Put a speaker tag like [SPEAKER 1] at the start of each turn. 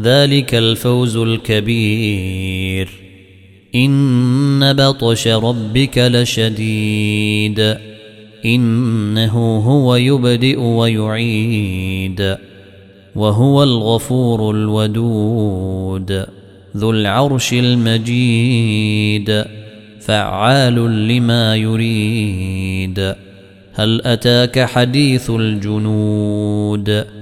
[SPEAKER 1] ذلك الفوز الكبير. إن بطش ربك لشديد. إنه هو يبدئ ويعيد. وهو الغفور الودود. ذو العرش المجيد. فعال لما يريد. هل أتاك حديث الجنود؟